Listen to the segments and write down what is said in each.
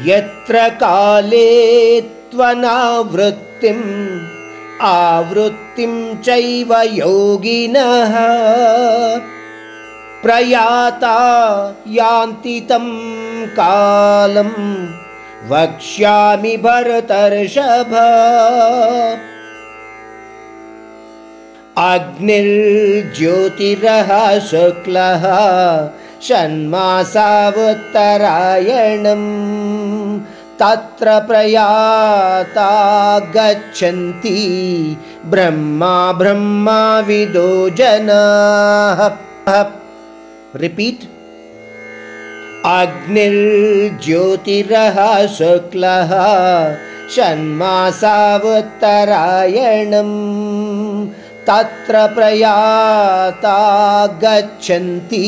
यत्र काले त्वनावृत्तिम् आवृत्तिं चैव योगिनः। प्रयाता यान्ति तं कालं वक्ष्यामि भरतर्षभ। अग्निर्ज्योतिरः शुक्लः षण्मासावुत्तरायणम् तत्र प्रयाता गच्छन्ति ब्रह्मा ब्रह्माविदो जनाः। रिपीट् अग्निर्ज्योतिरः शुक्लः षण्मासावुत्तरायणम् तत्र प्रयाता गच्छन्ति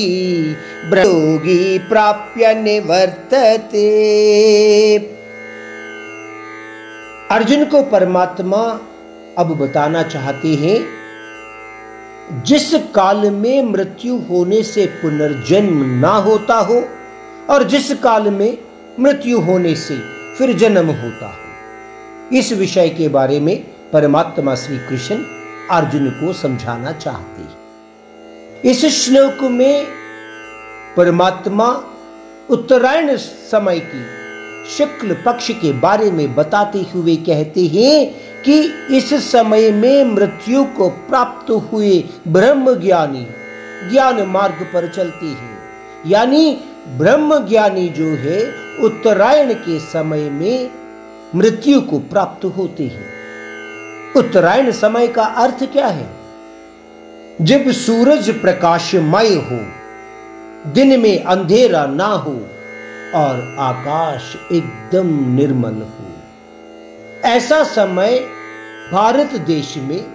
भृगी प्राप्य निवर्तते। अर्जुन को परमात्मा अब बताना चाहते हैं, जिस काल में मृत्यु होने से पुनर्जन्म ना होता हो, और जिस काल में मृत्यु होने से फिर जन्म होता हो। इस विषय के बारे में परमात्मा श्री कृष्ण अर्जुन को समझाना चाहते हैं। इस श्लोक में परमात्मा उत्तरायण समय की शुक्ल पक्ष के बारे में बताते हुए कहते हैं कि इस समय में मृत्यु को प्राप्त हुए ब्रह्म ज्ञानी ज्ञान मार्ग पर चलते हैं। यानी ब्रह्म ज्ञानी जो है, उत्तरायण के समय में मृत्यु को प्राप्त होते हैं। उत्तरायण समय का अर्थ क्या है? जब सूरज प्रकाशमय हो, दिन में अंधेरा ना हो और आकाश एकदम निर्मल हो। ऐसा समय भारत देश में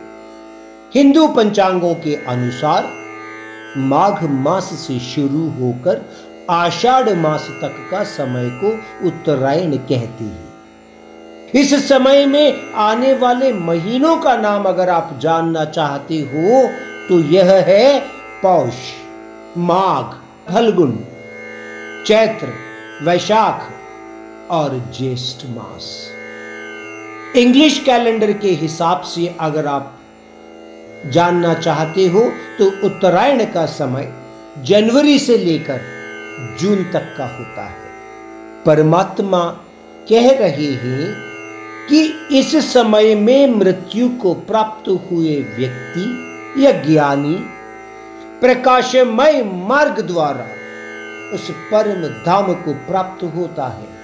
हिंदू पंचांगों के अनुसार माघ मास से शुरू होकर आषाढ़ मास तक का समय को उत्तरायण कहते हैं। इस समय में आने वाले महीनों का नाम अगर आप जानना चाहते हो तो यह है पौष, माघ, फलगुन, चैत्र, वैशाख और ज्येष्ठ मास। इंग्लिश कैलेंडर के हिसाब से अगर आप जानना चाहते हो तो उत्तरायण का समय जनवरी से लेकर जून तक का होता है। परमात्मा कह रहे हैं कि इस समय में मृत्यु को प्राप्त हुए व्यक्ति या ज्ञानी प्रकाशमय मार्ग द्वारा उस परम धाम को प्राप्त होता है।